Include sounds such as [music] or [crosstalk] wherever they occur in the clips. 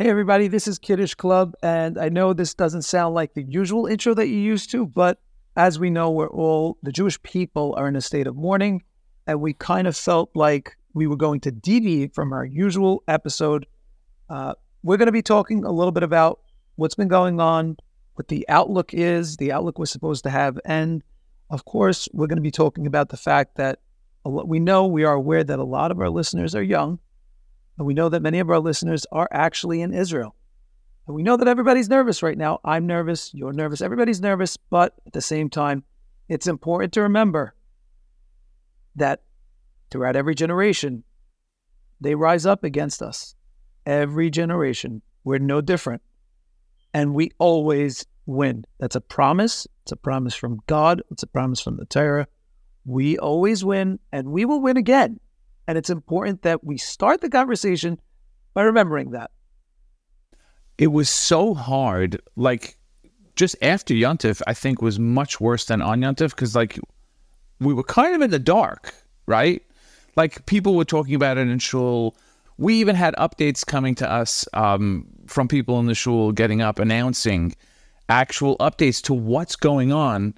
Hey, everybody, this is Kiddush Club. And I know this doesn't sound like the usual intro that you're used to, but as we know, we're all the Jewish people are in a state of mourning. And we kind of felt like we were going to deviate from our usual episode. Uh, we're going to be talking a little bit about what's been going on, what the outlook is, the outlook we're supposed to have. And of course, we're going to be talking about the fact that we know we are aware that a lot of our listeners are young and we know that many of our listeners are actually in Israel. And we know that everybody's nervous right now. I'm nervous. You're nervous. Everybody's nervous. But at the same time, it's important to remember that throughout every generation, they rise up against us. Every generation, we're no different. And we always win. That's a promise. It's a promise from God. It's a promise from the Torah. We always win, and we will win again. And it's important that we start the conversation by remembering that. It was so hard. Like, just after Yontif, I think was much worse than on Yontif because, like, we were kind of in the dark, right? Like, people were talking about it in shul. We even had updates coming to us um, from people in the shul getting up announcing actual updates to what's going on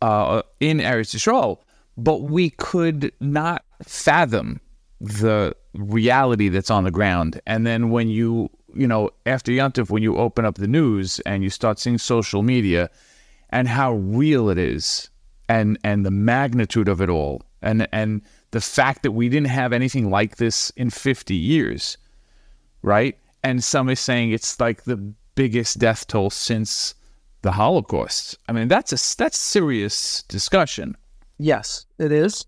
uh, in Eretz Yisrael but we could not fathom the reality that's on the ground. And then when you, you know, after Yontif, when you open up the news and you start seeing social media and how real it is and and the magnitude of it all and and the fact that we didn't have anything like this in 50 years, right? And some is saying it's like the biggest death toll since the Holocaust. I mean, that's a that's serious discussion. Yes, it is.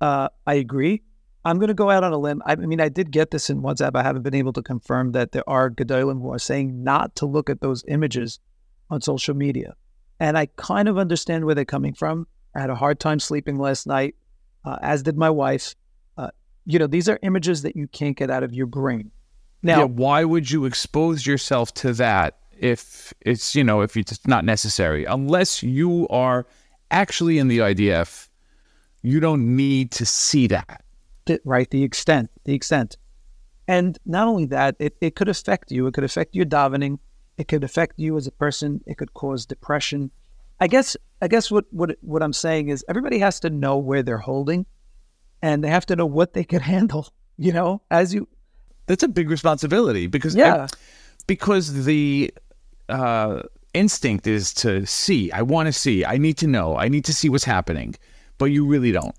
Uh, I agree. I'm going to go out on a limb. I mean, I did get this in WhatsApp. I haven't been able to confirm that there are Gedolim who are saying not to look at those images on social media. And I kind of understand where they're coming from. I had a hard time sleeping last night, uh, as did my wife. Uh, you know, these are images that you can't get out of your brain. Now, yeah, why would you expose yourself to that if it's, you know, if it's not necessary? Unless you are actually in the IDF, you don't need to see that. Right, the extent, the extent. And not only that, it, it could affect you. It could affect your davening. It could affect you as a person. It could cause depression. I guess I guess what, what what I'm saying is everybody has to know where they're holding and they have to know what they can [laughs] handle, you know, as you That's a big responsibility because yeah. I, because the uh instinct is to see. I want to see. I need to know. I need to see what's happening. But you really don't.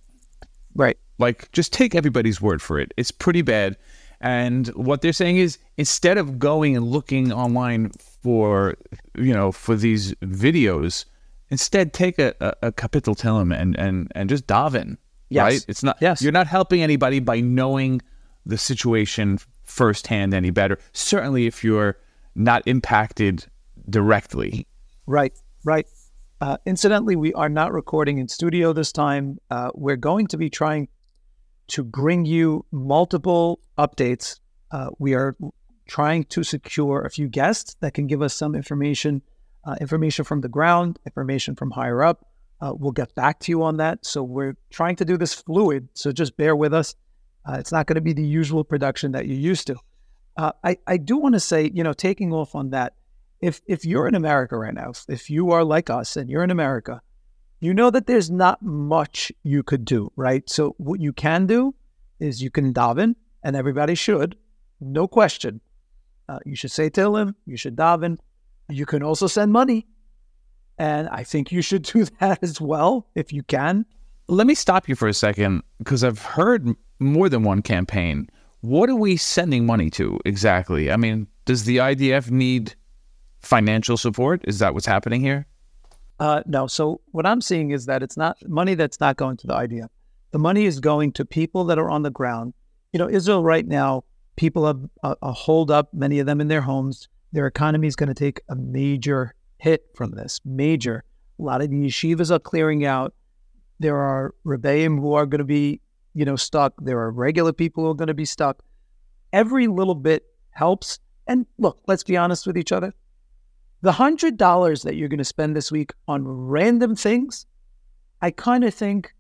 Right. Like, just take everybody's word for it. It's pretty bad. And what they're saying is instead of going and looking online for, you know, for these videos, instead take a, a, a kapitel tehillim and, and, and just daven. Yes. Right? It's not, yes. you're not helping anybody by knowing the situation firsthand any better. Certainly if you're not impacted directly. Right, right. Uh, incidentally, we are not recording in studio this time. Uh, we're going to be trying to bring you multiple updates. Uh, we are trying to secure a few guests that can give us some information, uh, information from the ground, information from higher up. Uh, we'll get back to you on that. So we're trying to do this fluid. So just bear with us. Uh, it's not going to be the usual production that you're used to. I, I do want to say, you know, taking off on that, if if you're in America right now, if you are like us and you're in America, you know that there's not much you could do, right? So what you can do is you can daven, and everybody should, no question. Uh, you should say tehillim, you should daven. You can also send money, and I think you should [laughs] do that as well if you can. Let me stop you for a second because I've heard more than one campaign. What are we sending money to exactly? I mean, does the IDF need financial support? Is that what's happening here? Uh, no. So what I'm seeing is that it's not money that's not going to the IDF. The money is going to people that are on the ground. You know, Israel right now, people have a, a hold up, many of them in their homes. Their economy is going to take a major hit from this. Major. A lot of the yeshivas are clearing out. There are rebbeim who are going to be, you know, stuck. There are regular people who are going to be stuck. Every little bit helps. And look, let's be honest with each other. The $100 that you're going to spend this week on random things, I kind of think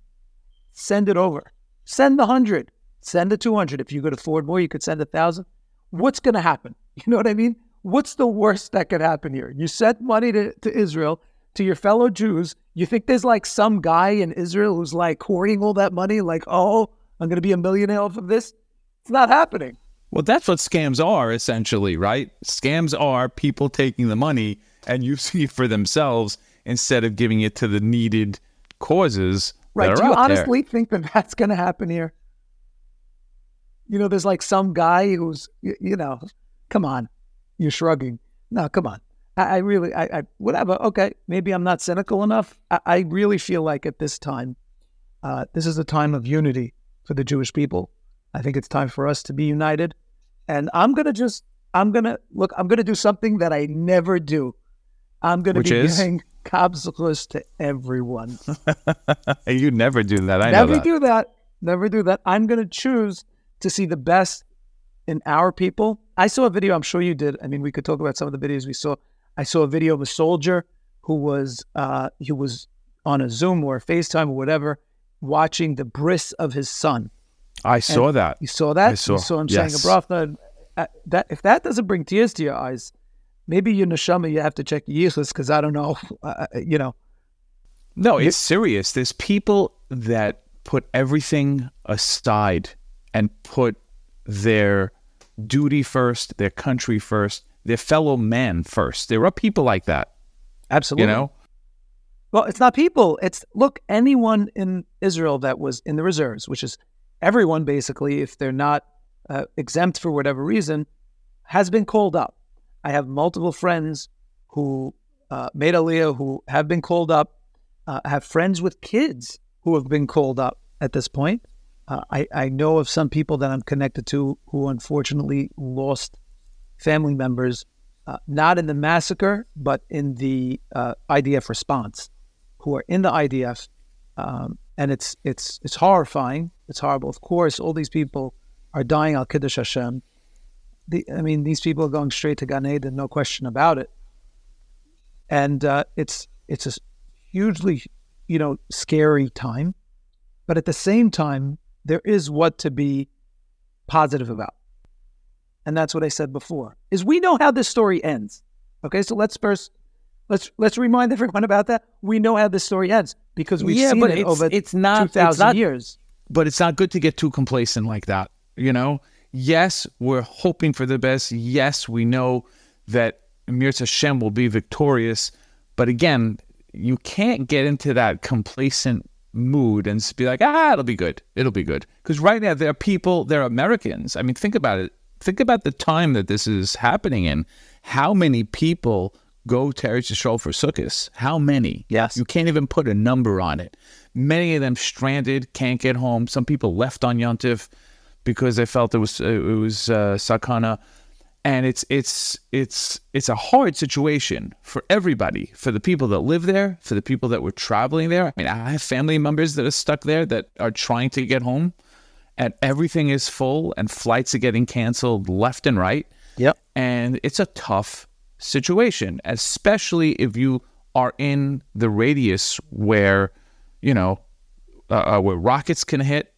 send it over. Send the 100, send the 200. If you could afford more, you could send a 1000. What's going to happen? [laughs] You know what I mean? What's the worst that could happen here? You sent money to, to Israel, to your fellow Jews. You think there's like some guy in Israel who's like hoarding all that money, like, oh, I'm going to be a millionaire off of this? It's not happening. Well, that's what scams are essentially, right? Scams are people taking the money and using it for themselves instead of giving it to the needed causes. Right. Do you honestly think that that's going to happen here? You know, there's like some guy who's, y- you know, come on, you're shrugging. No, come on. I, I really, I, I, whatever. Okay, maybe I'm not cynical enough. I, I really feel like at this time, uh, this is a time of unity for the Jewish people. I think it's time for us to be united. And I'm gonna just, I'm gonna look. I'm gonna do something that I never do. I'm gonna Which be is? giving capsules to everyone. [laughs] you never do that. I Never that. do that. Never do that. I'm going to choose to see the best in our people. I saw a video. I'm sure you did. I mean, we could talk about some of the videos we saw. I saw a video of a soldier who was uh, he was on a Zoom or a FaceTime or whatever, watching the bris of his son. I saw that. You saw that. I saw, You saw him yes. saying a. Uh, that if that doesn't bring tears to your eyes, maybe your neshama you have to check your yichus because I don't know. [laughs] Uh, you know, No, it's serious. There's people that put everything aside and put their duty first, their country first, their fellow man first. There are people like that, absolutely. you know? Well, it's not people. It's look, anyone in Israel that was in the reserves, which is everyone basically, if they're not uh, exempt for whatever reason, has been called up. I have multiple friends who uh, made Aliyah who have been called up. Uh, have friends with kids who have been called up at this point. Uh, I, I know of some people that I'm connected to who unfortunately lost family members, uh, not in the massacre, but in the uh, IDF response, who are in the IDF, um, and it's it's it's horrifying. It's horrible. Of course, all these people are dying al kiddush Hashem. The, I mean, these people are going straight to Gan Eden, no question about it. And uh, it's it's a hugely, you know, scary time, but at the same time, there is what to be positive about. And that's what I said before. Is we know how this story ends. Okay, so let's first let's let's remind [laughs] everyone about that. We know how this story ends because we've Yeah, seen it it's- over it's not- two it's thousand not- years. But it's not good to get too complacent like that. You know, yes, we're hoping for the best. Yes, we know that Mirza Hashem will be victorious. But again, you can't get into that complacent mood and be like, ah, it'll be good. It'll be good. Because right now, there are people, there are Americans. I mean, think about it. Think about the time that this is happening in. How many people go to Eretz Yisrael for Sukkot? How many? Yes. You can't even put a number on it. Many of them stranded, can't get home. Some people left on Yontif because they felt it was it was uh, sakana, and it's it's it's it's a hard situation for everybody, for the people that live there, for the people that were traveling there. I mean, I have family members that are stuck there that are trying to get home, and everything is full, and flights are getting canceled left and right Yep. and it's a tough situation, especially if you are in the radius where, you know, uh, uh, where rockets can hit,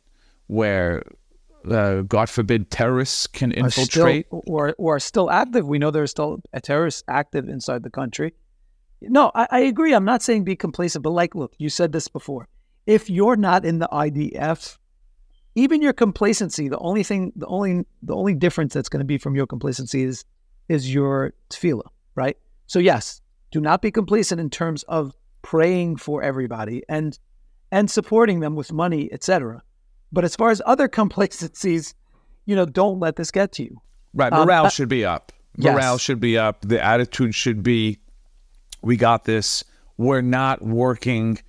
where, uh, God forbid, terrorists can Are still, infiltrate. or or are still active. We know there's still a terrorist active inside the country. No, I, I agree. I'm not saying be complacent, but like, look, you said this before. If you're not in the IDF, even your complacency, the only thing, the only, the only difference that's going to be from your complacency is, is your tefillah, right? So yes, do not be complacent in terms of praying for everybody and, and supporting them with money, etc. But as far as other [laughs] complacencies, you know, don't let this get to you. Right. Um, Morale uh, should be up. yes. Morale should be up. The attitude should be, we got this. We're not working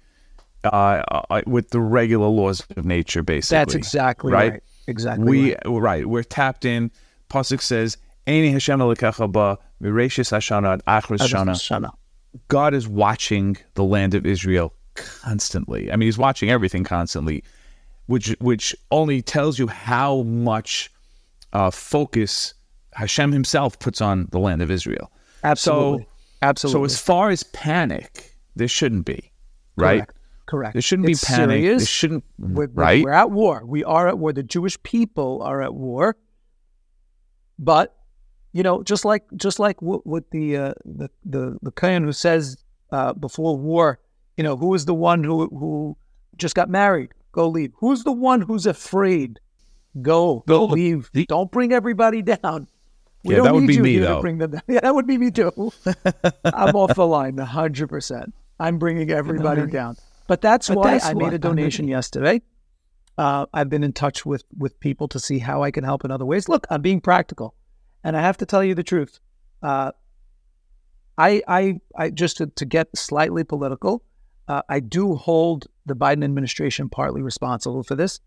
uh, uh, with the regular laws of nature, basically. That's exactly right? right. Exactly. we right. right. We're tapped in. Pasuk says, "Eini Hashem ba mireshis Hashana ad achris shana." Shana. God is watching the land of Israel constantly. I mean, He's watching everything constantly, which which only tells you how much uh, focus Hashem Himself puts on the land of Israel. Absolutely. So, Absolutely. so as far as panic, there shouldn't be, right? Correct. Correct. There shouldn't It's be panic. There shouldn't, We're, we're- right? We're at war. We are at war. The Jewish people are at war. But, You know, just like just like what, what the uh, the the the Kohen who says uh, before war, you know, who is the one who who just got married? Go leave. Who's the one who's afraid? Go, go leave. Don't bring everybody down. We yeah, that would be me though. bring them down. [laughs] Yeah, that would be me too. I'm off the line, hundred percent. I'm bringing everybody down. But that's but why that's I made a donation I yesterday. Uh, I've been in touch with with people to see how I can help in other ways. Look, I'm being practical, and I have to tell you the truth. Uh, I, I, I just to, to get slightly political, uh, I do hold the Biden administration partly responsible for this.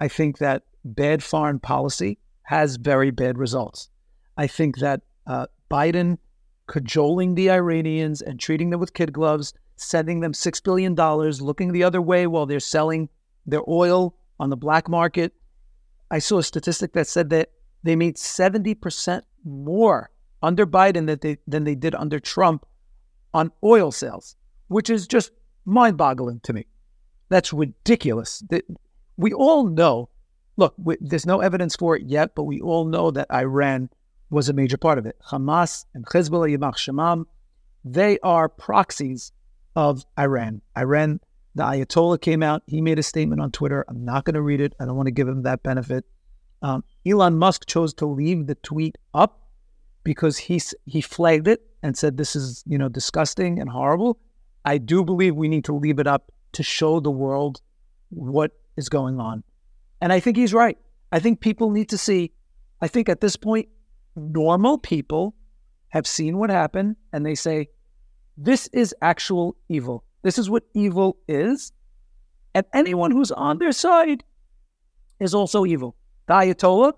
I think that bad foreign policy has very bad results. I think that uh, Biden cajoling the Iranians and treating them with kid gloves, sending them $6 billion, looking the other way while they're selling their oil on the black market. I saw a statistic that said that they made 70% more under Biden that they, than they did under Trump on oil sales, which is just mind boggling to me. That's ridiculous. We all know, look, we, there's no evidence for it yet, but we all know that Iran was a major part of it. Hamas and Hezbollah, Yamach Shemam, they are proxies of Iran. Iran, the Ayatollah came out. He made a statement on Twitter. I'm not going to read it. I don't want to give him that benefit. Um, Elon Musk chose to leave the tweet up because he he flagged it and said this is you know disgusting and horrible. I do believe we need to leave it up to show the world what is going on, and I think he's right. I think people need to see. I think at this point, normal people have seen what happened and they say, this is actual evil. This is what evil is. And anyone who's on their side is also evil. The Ayatollah,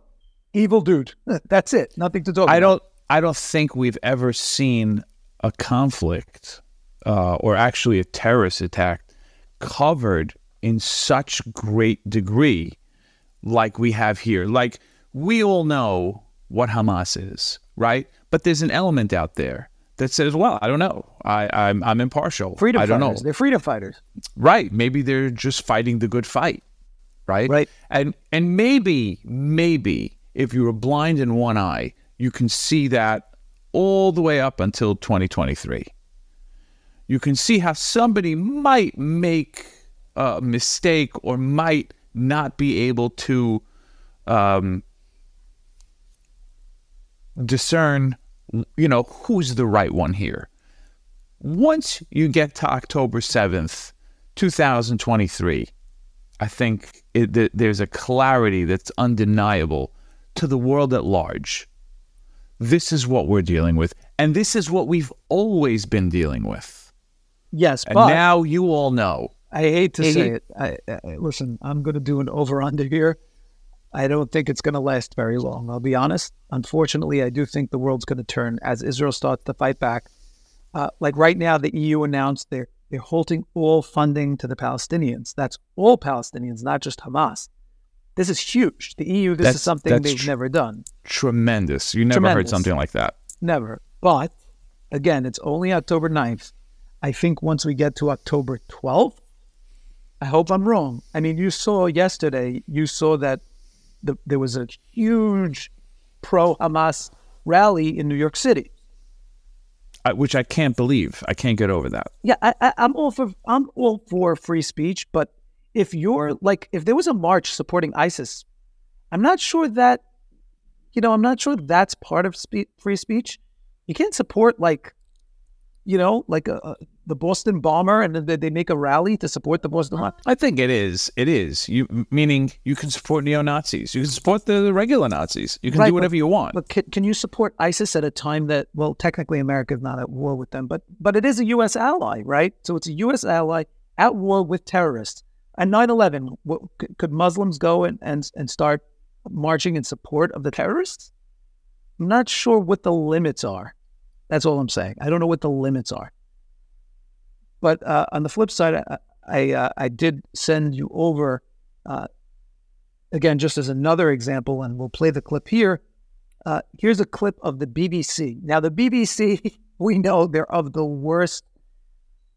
evil dude. [laughs] That's it. Nothing to talk I about. don't I don't think we've ever seen a conflict uh, or actually a terrorist attack covered in such great degree like we have here. Like we all know what Hamas is, right? But there's an element out there that says, "Well, I don't know. I, I'm I'm impartial. Freedom I don't fighters. know. They're freedom fighters, right? Maybe they're just fighting the good fight, right? Right. And and maybe maybe if you were blind in one eye, you can see that all the way up until 2023. You can see how somebody might make a mistake or might not be able to um, discern, you know, who's the right one here. Once you get to October 7th, 2023, I think it, th- there's a clarity that's undeniable to the world at large. This is what we're dealing with, and this is what we've always been dealing with. Yes, and but now you all know. I hate to say it. I, I, listen, I'm going to do an over under here. I don't think it's going to last very long. I'll be honest. Unfortunately, I do think the world's going to turn as Israel starts to fight back. Uh, like right now, the EU announced they're they're halting all funding to the Palestinians. That's all Palestinians, not just Hamas. This is huge. The EU, this that's, is something they've tr- never done. Tremendous. You never tremendous. heard something like that. Never. But again, it's only October 9th. I think once we get to October 12th, I hope I'm wrong. I mean, you saw yesterday, you saw that the, there was a huge pro Hamas rally in New York City. Uh, which I can't believe. I can't get over that. Yeah, I, I, I'm all for I'm all for free speech, but if you're like if there was a march supporting ISIS, I'm not sure that you know I'm not sure that's part of spe- free speech. You can't support like you know like a, a the Boston bomber and then they make a rally to support the Boston bomber? I think it is. It is. You meaning you can support neo Nazis. You can support the regular Nazis. You can right, do whatever but, you want. But can, can you support ISIS at a time that well, technically America is not at war with them, but but it is a U.S. ally, right? So it's a U.S. ally at war with terrorists. And 9/11, what, could Muslims go and, and and start marching in support of the terrorists? I'm not sure what the limits are. That's all I'm saying. I don't know what the limits are. But uh, on the flip side, I I, uh, I did send you over uh, again just as another example, and we'll play the clip here. Uh, here's a clip of the BBC. Now, the BBC, [laughs] we know they're of the worst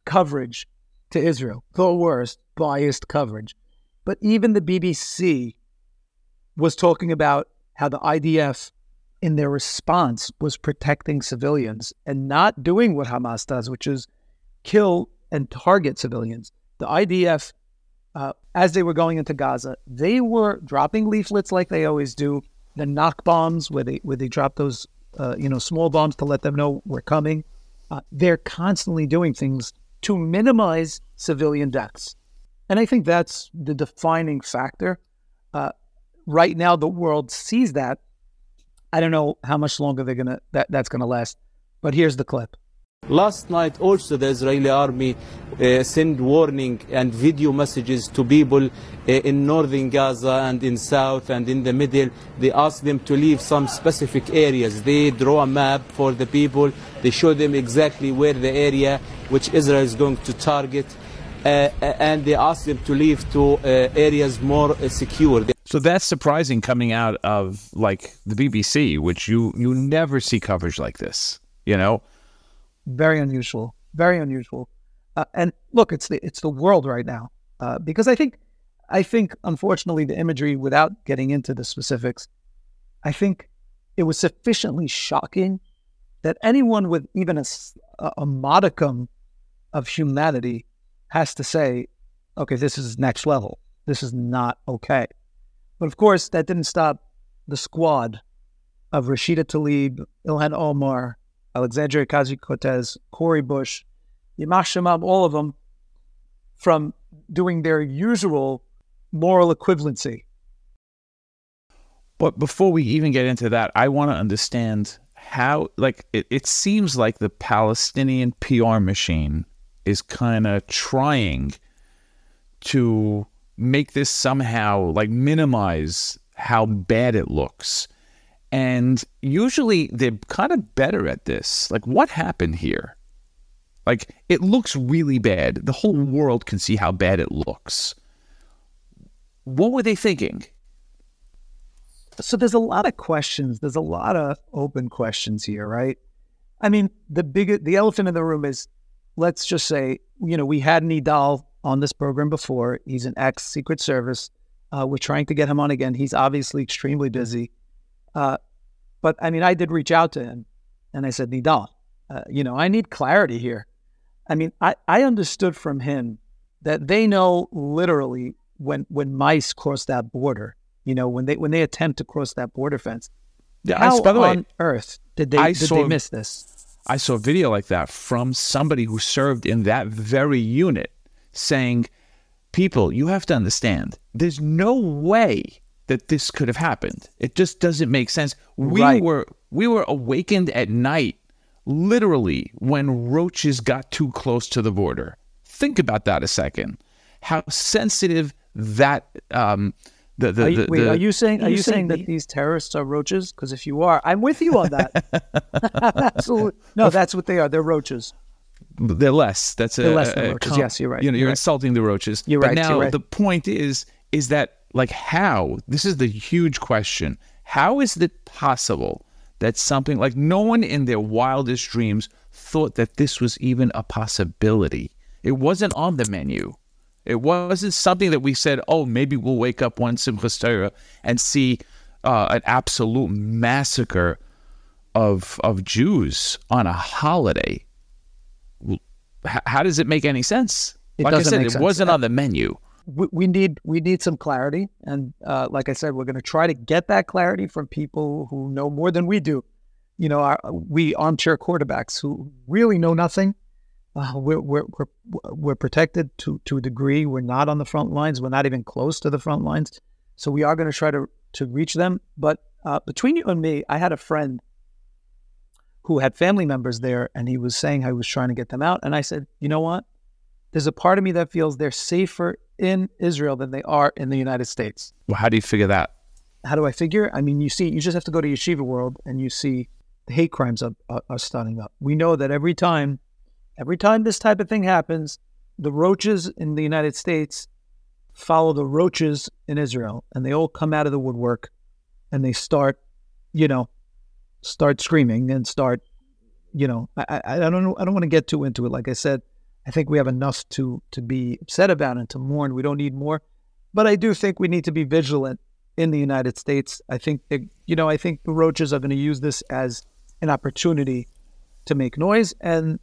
coverage to Israel, the worst biased coverage. But even the BBC was talking about how the IDF in their response was protecting civilians and not doing what Hamas does, which is kill and target civilians. The IDF, uh, as they were going into Gaza, they were dropping leaflets like they always do, the knock bombs where they where they drop those uh, you know small bombs to let them know we're coming. Uh, they're constantly doing things to minimize civilian deaths, and I think that's the defining factor. Uh, right now, the world sees that I don't know how much longer they're gonna that, that's gonna last. But here's the clip. Last night also the Israeli army uh, sent warning and video messages to people uh, in northern Gaza and in south and in the middle. They asked them to leave some specific areas. They draw a map for the people. They show them exactly where the area which Israel is going to target. Uh, and they ask them to leave to uh, areas more uh, secure. So that's surprising coming out of like the BBC, which you you never see coverage like this. You know, very unusual, very unusual. Uh, and look, it's the it's the world right now uh, because I think I think unfortunately the imagery, without getting into the specifics, I think it was sufficiently shocking that anyone with even a, a modicum of humanity has to say, okay, this is next level. This is not okay. But of course, that didn't stop the squad of Rashida Tlaib, Ilhan Omar, Alexandria Ocasio Cortez, Cori Bush, Yamach all of them from doing their usual moral equivalency. But before we even get into that, I want to understand how, like, it, it seems like the Palestinian PR machine is kind of trying to make this somehow like minimize how bad it looks. And usually they're kind of better at this. Like, what happened here? Like, it looks really bad. The whole world can see how bad it looks. What were they thinking? So there's a lot of questions. There's a lot of open questions here, right? I mean, the big, the elephant in the room is, let's just say, you know, we had Nidal on this program before. He's an ex Secret Service. Uh, we're trying to get him on again. He's obviously extremely busy. Uh, but I mean, I did reach out to him and I said, Nidal, uh, you know, I need clarity here. I mean, I, I understood from him that they know literally when when mice cross that border, you know, when they when they attempt to cross that border fence. Yeah, how I, by the on way, earth did they I did saw, they miss this? I saw a video like that from somebody who served in that very unit saying, people, you have to understand, there's no way that this could have happened. It just doesn't make sense. We right. were we were awakened at night, literally, when roaches got too close to the border. Think about that a second. How sensitive that um, the, the, are you, the, wait, the, are you saying are you, saying, saying that these terrorists are roaches? Because if you are, I'm with you on that. [laughs] [laughs] Absolutely, no, that's what they are. They're roaches. They're less. That's a, They're less than roaches. Com- yes, you're right. You know, you're, you're insulting the roaches. You're but right. Now right. the point is, is that like how? This is the huge question. How is it possible that something like no one in their wildest dreams thought that this was even a possibility? It wasn't on the menu. It wasn't something that we said, oh, maybe we'll wake up one Simchas Torah and see uh, an absolute massacre of of Jews on a holiday how does it make any sense? It like I said, it sense. wasn't on the menu. We, we need we need some clarity, and uh, like I said, we're going to try to get that clarity from people who know more than we do. You know, our, we armchair quarterbacks who really know nothing. Uh, we're, we're, we're we're protected to to a degree. We're not on the front lines. We're not even close to the front lines. So we are going to try to to reach them. But uh, between you and me, I had a friend who had family members there, and he was saying how he was trying to get them out. And I said, you know what? There's a part of me that feels they're safer in Israel than they are in the United States. Well, how do you figure that? How do I figure? I mean, you see, you just have to go to Yeshiva World and you see the hate crimes are, are, are starting up. We know that every time, every time this type of thing happens, the roaches in the United States follow the roaches in Israel, and they all come out of the woodwork, and they start, you know, start screaming and start, you know, I, I, don't know, I don't want to get too into it. Like I said, I think we have enough to to be upset about and to mourn. We don't need more, but I do think we need to be vigilant in the United States. I think it, you know I think the roaches are going to use this as an opportunity to make noise and,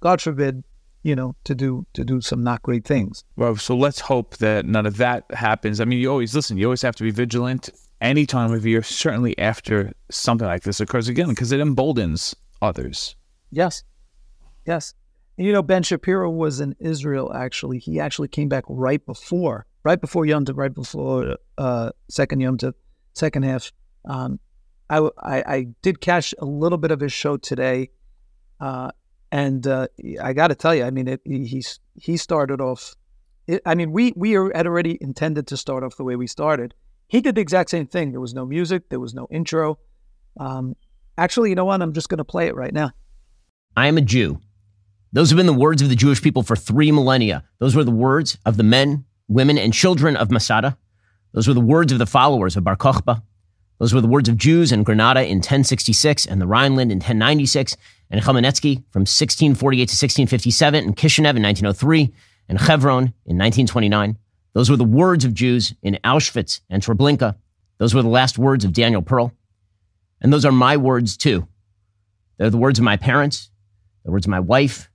God forbid, you know, to do to do some not great things. Well, so let's hope that none of that happens. I mean, you always listen. You always have to be vigilant any time of year. Certainly after something like this occurs again, because it emboldens others. Yes, yes. And, you know, Ben Shapiro was in Israel. Actually, he actually came back right before, right before Yom Tov, right before uh, second Yom Tov, second half. Um, I, I, I did catch a little bit of his show today. Uh, and uh, I got to tell you, I mean, it, he he started off. It, I mean, we we had already intended to start off the way we started. He did the exact same thing. There was no music. There was no intro. Um, actually, you know what? I'm just going to play it right now. I am a Jew. Those have been the words of the Jewish people for three millennia. Those were the words of the men, women, and children of Masada. Those were the words of the followers of Bar Kokhba. Those were the words of Jews in Granada in 1066 and the Rhineland in 1096 and Khmelnytsky from 1648 to 1657 and Kishinev in 1903 and Hebron in 1929. Those were the words of Jews in Auschwitz and Treblinka. Those were the last words of Daniel Pearl. And those are my words too. They're the words of my parents, the words of my wife,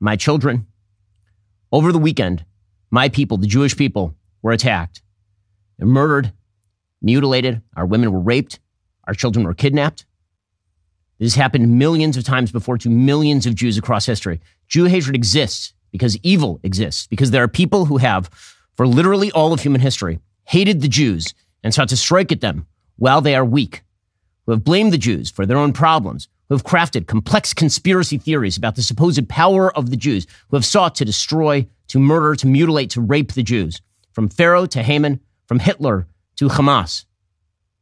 my children. Over the weekend, my people, the Jewish people, were attacked and murdered mutilated, our women were raped, our children were kidnapped. This happened millions of times before to millions of Jews across history. Jew hatred exists because evil exists, because there are people who have, for literally all of human history, hated the Jews and sought to strike at them while they are weak, who have blamed the Jews for their own problems, who have crafted complex conspiracy theories about the supposed power of the Jews, who have sought to destroy, to murder, to mutilate, to rape the Jews. From Pharaoh to Haman, from Hitler to Hamas.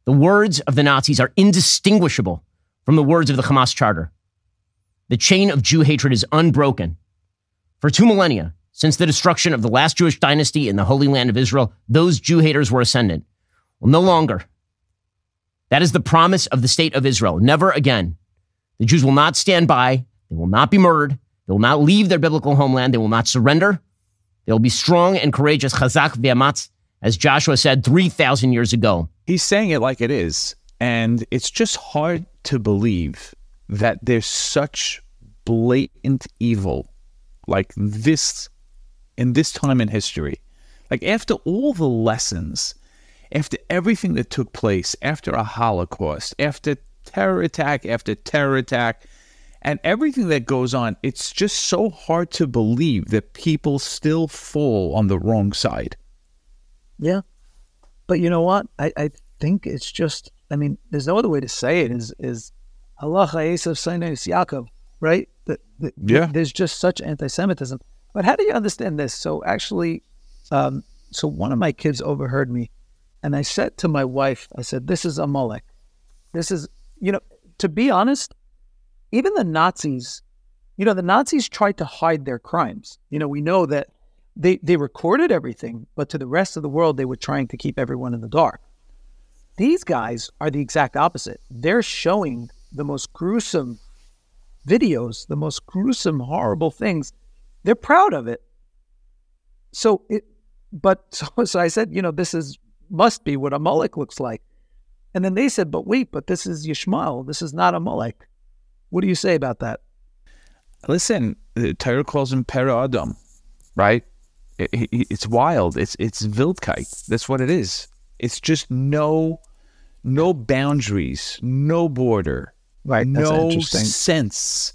The words of the Nazis are indistinguishable from the words of the Hamas charter. The chain of Jew hatred is unbroken. For two millennia, since the destruction of the last Jewish dynasty in the Holy Land of Israel, those Jew haters were ascendant. Well, no longer. That is the promise of the state of Israel. Never again. The Jews will not stand by. They will not be murdered. They will not leave their biblical homeland. They will not surrender. They will be strong and courageous. Chazak v'amatz as Joshua said 3,000 years ago. He's saying it like it is. And it's just hard to believe that there's such blatant evil like this in this time in history. Like after all the lessons, after everything that took place, after a Holocaust, after terror attack after terror attack, and everything that goes on, it's just so hard to believe that people still fall on the wrong side. Yeah. But you know what? I, I think it's just, I mean, there's no other way to say it is, is Allah Yaakov, right? The, the, yeah. There's just such anti Semitism. But how do you understand this? So actually, um, so one of my kids overheard me and I said to my wife, I said, this is Amalek. This is, you know, to be honest, even the Nazis, you know, the Nazis tried to hide their crimes. You know, we know that they they recorded everything, but to the rest of the world, they were trying to keep everyone in the dark. These guys are the exact opposite. They're showing the most gruesome videos, the most gruesome, horrible things. They're proud of it. So it, but [laughs] so, so I said, you know, this is must be what Amalek looks like. And then they said, but wait, but this is Yishmael. This is not Amalek. What do you say about that? Listen, the Torah calls him Pera Adam, right? it, it's wild. It's it's Wildkeit. That's what it is. It's just no no boundaries, no border, right? no sense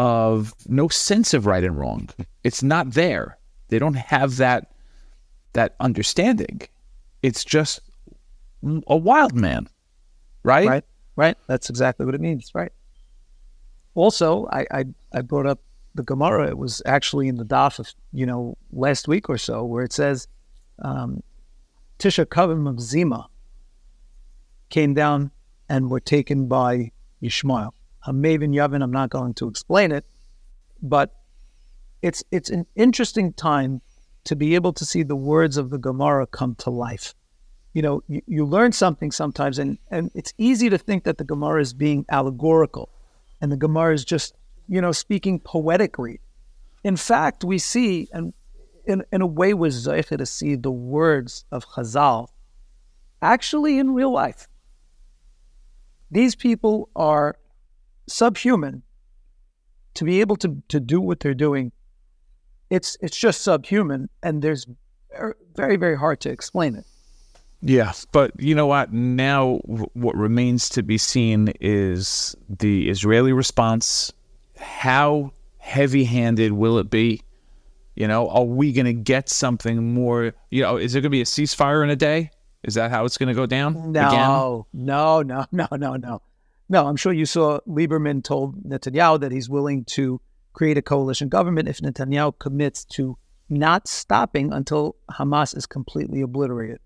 of no sense of right and wrong. [laughs] It's not there. They don't have that that understanding. It's just a wild man, right? Right. Right. That's exactly what it means. Right. Also, I I, I brought up the Gemara. It was actually in the Daf of you know last week or so, where it says um, Tisha Kavim of Zima came down and were taken by Yishmael. Maven Yavin. I'm not going to explain it, but it's it's an interesting time to be able to see the words of the Gemara come to life. You know, you, you learn something sometimes, and, and it's easy to think that the Gemara is being allegorical, and the Gemara is just you know, speaking poetically. In fact, we see, and in, in a way, we're zeicha to see the words of Chazal actually in real life. These people are subhuman to be able to, to do what they're doing. It's it's just subhuman, and there's very very hard to explain it. Yeah, but you know what? Now, what remains to be seen is the Israeli response. How heavy-handed will it be? You know, are we going to get something more? You know, is there going to be a ceasefire in a day? Is that how it's going to go down? No, again? no, no, no, no, no. No, I'm sure you saw Lieberman told Netanyahu that he's willing to create a coalition government if Netanyahu commits to not stopping until Hamas is completely obliterated.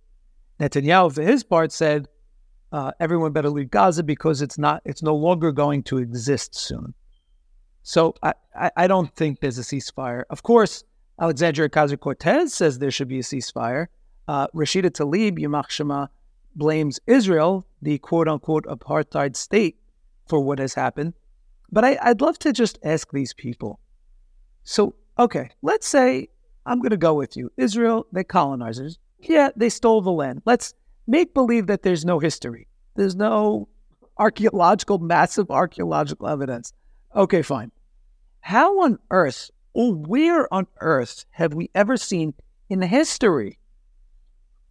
Netanyahu, for his part, said uh, everyone better leave Gaza because it's not, it's no longer going to exist soon. So I, I, I don't think there's a ceasefire. Of course, Alexandria Ocasio Cortez says there should be a ceasefire. Uh, Rashida Tlaib, Yamach Shema, blames Israel, the quote unquote apartheid state, for what has happened. But I, I'd love to just ask these people. So, okay, let's say I'm going to go with you. Israel, they colonizers. Yeah, they stole the land. Let's make believe that there's no history. There's no archaeological, massive archaeological evidence. Okay, fine. How on earth, or where on earth, have we ever seen in history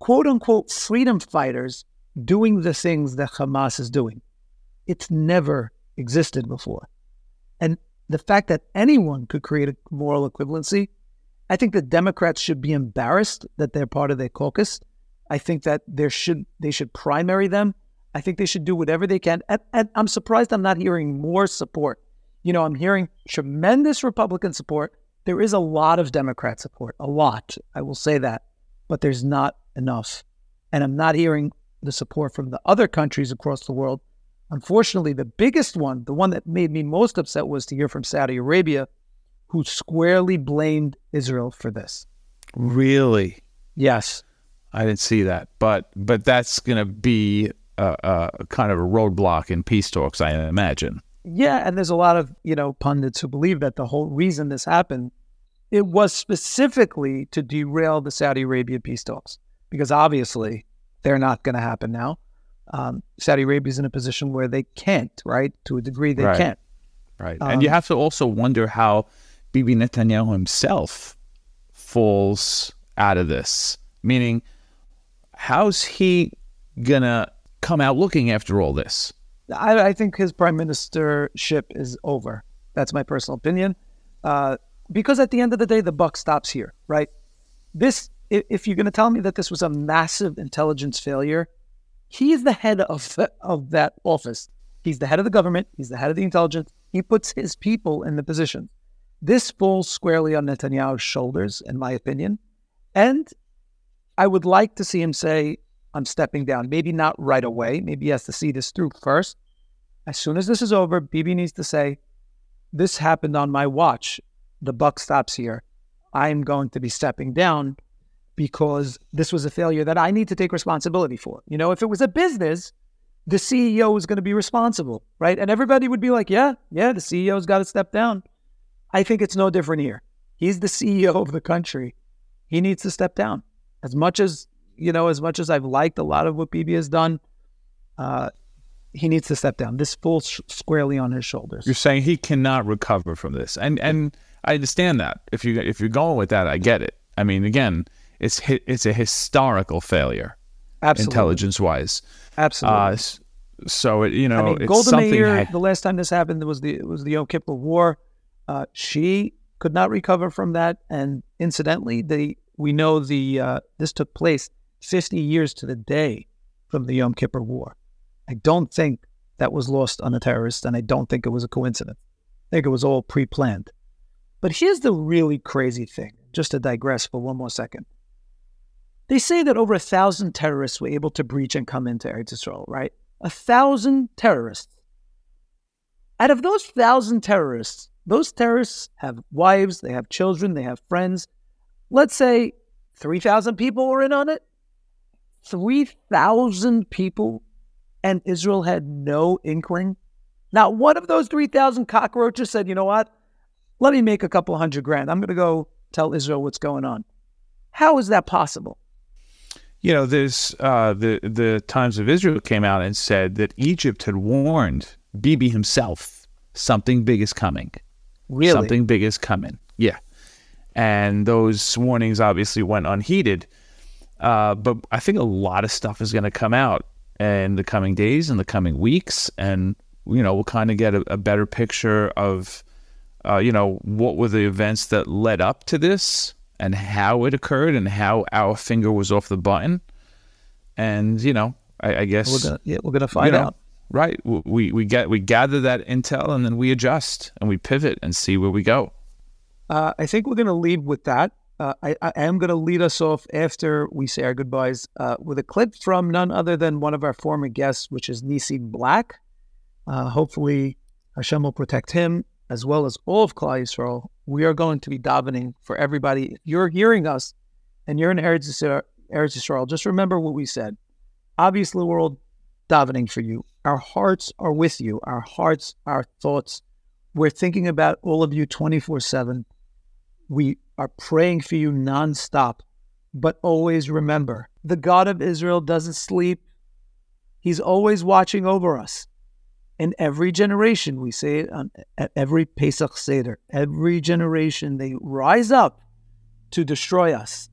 quote unquote freedom fighters doing the things that Hamas is doing? It's never existed before. And the fact that anyone could create a moral equivalency I think the Democrats should be embarrassed that they're part of their caucus. I think that there should they should primary them. I think they should do whatever they can. And, and I'm surprised I'm not hearing more support. You know, I'm hearing tremendous Republican support. There is a lot of Democrat support, a lot. I will say that, but there's not enough. And I'm not hearing the support from the other countries across the world. Unfortunately, the biggest one, the one that made me most upset, was to hear from Saudi Arabia who squarely blamed Israel for this. Really? Yes. I didn't see that, but but that's going to be a, a, kind of a roadblock in peace talks, I imagine. Yeah, and there's a lot of you know pundits who believe that the whole reason this happened, it was specifically to derail the Saudi Arabia peace talks because obviously they're not going to happen now. Um, Saudi Arabia is in a position where they can't, right? To a degree, they right. can't. Right, um, and you have to also wonder how Bibi Netanyahu himself falls out of this. Meaning, how's he gonna come out looking after all this? I, I think his prime ministership is over. That's my personal opinion. Uh, because at the end of the day, the buck stops here, right? This, if, you're going to tell me that this was a massive intelligence failure, he is the head of of that office. He's the head of the government. He's the head of the intelligence. He puts his people in the position. This falls squarely on Netanyahu's shoulders, in my opinion. And I would like to see him say, I'm stepping down. Maybe not right away. Maybe he has to see this through first. As soon as this is over, Bibi needs to say, This happened on my watch. The buck stops here. I'm going to be stepping down because this was a failure that I need to take responsibility for. You know, if it was a business, the CEO is going to be responsible, right? And everybody would be like, yeah, yeah, the CEO's got to step down. I think it's no different here. He's the CEO of the country. He needs to step down. As much as, you know, as much as I've liked a lot of what Bibi has done, uh, he needs to step down. This falls squarely on his shoulders. You're saying he cannot recover from this, and and I understand that. If you if you're going with that, I get it. I mean, again, it's it's a historical failure, intelligence wise. Absolutely. Uh, so it, you know, I mean, Golda Meir. the last time this happened, was the was the Yom Kippur War. Uh, she could not recover from that, and incidentally, the we know the uh, this took place 50 years to the day from the Yom Kippur War. I don't think that was lost on the terrorists, and I don't think it was a coincidence. I think it was all pre-planned. But here's the really crazy thing, just to digress for one more second. They say that over a thousand terrorists were able to breach and come into Eretz Israel, right? A thousand terrorists. Out of those thousand terrorists, those terrorists have wives, they have children, they have friends. Let's say 3,000 people were in on it. 3,000 people, and Israel had no inkling. Now, one of those 3,000 cockroaches said, you know what? Let me make a couple hundred grand. I'm going to go tell Israel what's going on. How is that possible? You know, there's uh, the the Times of Israel came out and said that Egypt had warned Bibi himself something big is coming. Really? Something big is coming. Yeah, and those warnings obviously went unheeded. Uh, but I think a lot of stuff is going to come out in the coming days and the coming weeks, and you know we'll kind of get a, a, better picture of, uh, you know, what were the events that led up to this and how it occurred and how our finger was off the button. And you know, I, I guess we're gonna, yeah, we're gonna find you know, out. Right, we we get we gather that intel and then we adjust and we pivot and see where we go. Uh, I think we're gonna lead with that. Uh, I, I, am going to lead us off after we say our goodbyes uh, with a clip from none other than one of our former guests, which is Nissim Black. Uh, hopefully, Hashem will protect him as well as all of Klal Yisrael. We are going to be davening for everybody. If you're hearing us and you're in Eretz Yisrael, Eretz Yisrael, just remember what we said. Obviously, we're all davening for you. Our hearts are with you. Our hearts, our thoughts. We're thinking about all of you 24 7. We are praying for you nonstop. But always remember the God of Israel doesn't sleep, He's always watching over us in every generation. We say it on at every Pesach Seder. Every generation they rise up to destroy us.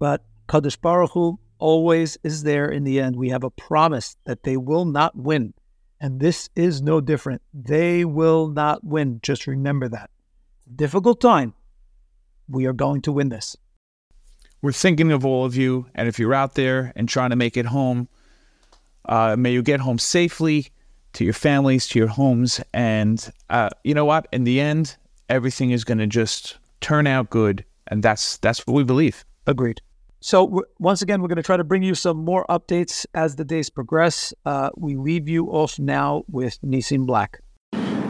But Kadosh Baruch Hu always is there in the end. We have a promise that they will not win. And this is no different. They will not win. Just remember that. Difficult time. We are going to win this. We're thinking of all of you. And if you're out there and trying to make it home, uh, may you get home safely to your families, to your homes. And uh, you know what? In the end, everything is going to just turn out good. And that's that's what we believe. Agreed. So once again, we're going to try to bring you some more updates as the days progress. Uh, we leave you off now with Nissim Black.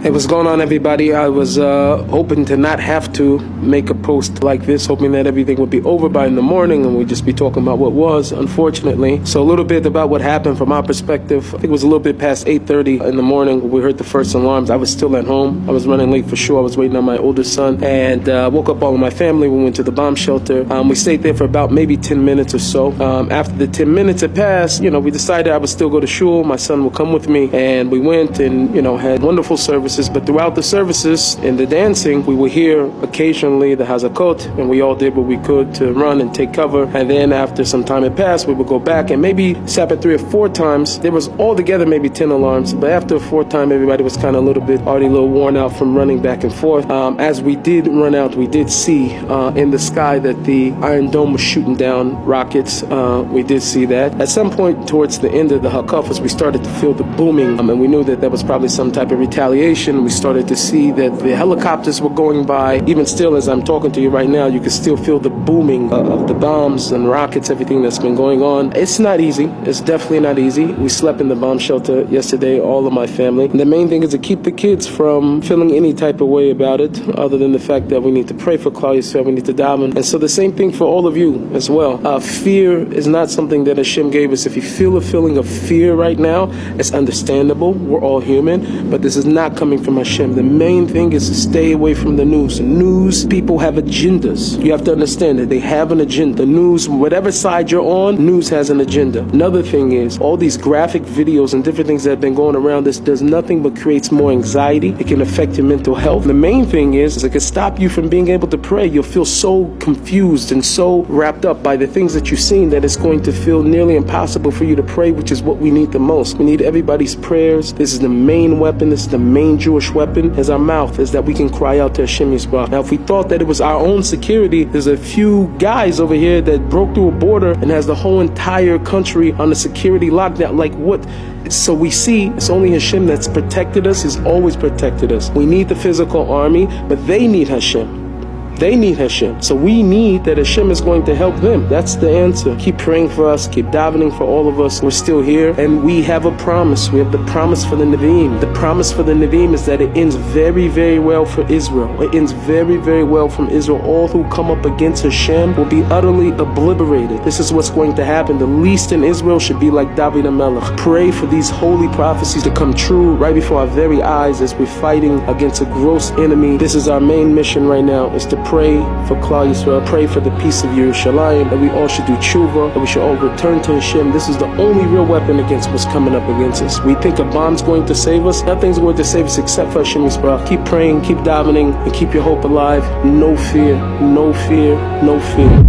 Hey, what's going on, everybody? I was uh, hoping to not have to make a post like this, hoping that everything would be over by in the morning and we'd just be talking about what was, unfortunately. So a little bit about what happened from our perspective. I think it was a little bit past 8.30 in the morning. We heard the first alarms. I was still at home. I was running late for sure. I was waiting on my older son and uh, woke up all of my family. We went to the bomb shelter. Um, we stayed there for about maybe 10 minutes or so. Um, after the 10 minutes had passed, you know, we decided I would still go to shul. My son would come with me and we went and, you know, had wonderful service services, but throughout the services in the dancing, we would hear occasionally the hazakot, and we all did what we could to run and take cover. And then after some time had passed, we would go back and maybe it three or four times. There was altogether maybe 10 alarms, but after a fourth time, everybody was kind of a little bit already a little worn out from running back and forth. Um, as we did run out, we did see uh, in the sky that the Iron Dome was shooting down rockets. Uh, we did see that. At some point towards the end of the Hakafas, we started to feel the booming, um, and we knew that that was probably some type of retaliation we started to see that the helicopters were going by. Even still, as I'm talking to you right now, you can still feel the booming of the bombs and rockets, everything that's been going on. It's not easy. It's definitely not easy. We slept in the bomb shelter yesterday, all of my family. And the main thing is to keep the kids from feeling any type of way about it, other than the fact that we need to pray for Klal Yisrael, we need to daven. And so the same thing for all of you as well. Uh, fear is not something that Hashem gave us. If you feel a feeling of fear right now, it's understandable. We're all human, but this is not coming coming from Hashem. The main thing is to stay away from the news. News people have agendas. You have to understand that they have an agenda. The news, whatever side you're on, news has an agenda. Another thing is all these graphic videos and different things that have been going around this does nothing but creates more anxiety. It can affect your mental health. The main thing is, is it can stop you from being able to pray. You'll feel so confused and so wrapped up by the things that you've seen that it's going to feel nearly impossible for you to pray, which is what we need the most. We need everybody's prayers. This is the main weapon. This is the main Jewish weapon is our mouth, is that we can cry out to Hashem Yisbarach. Now, if we thought that it was our own security, there's a few guys over here that broke through a border and has the whole entire country on a security lockdown. Like what? So we see it's only Hashem that's protected us, He's always protected us. We need the physical army, but they need Hashem. They need Hashem. So we need that Hashem is going to help them. That's the answer. Keep praying for us. Keep davening for all of us. We're still here. And we have a promise. We have the promise for the Nevi'im. The promise for the Nevi'im is that it ends very, very well for Israel. It ends very, very well from Israel. All who come up against Hashem will be utterly obliterated. This is what's going to happen. The least in Israel should be like David HaMelech. Pray for these holy prophecies to come true right before our very eyes as we're fighting against a gross enemy. This is our main mission right now, is to pray for Klal Yisrael, pray for the peace of Yerushalayim, that we all should do tshuva, that we should all return to Hashem. This is the only real weapon against what's coming up against us. We think a bomb's going to save us. Nothing's going to save us except for Hashem Yisrael. Keep praying, keep davening, and keep your hope alive. No fear, no fear, no fear.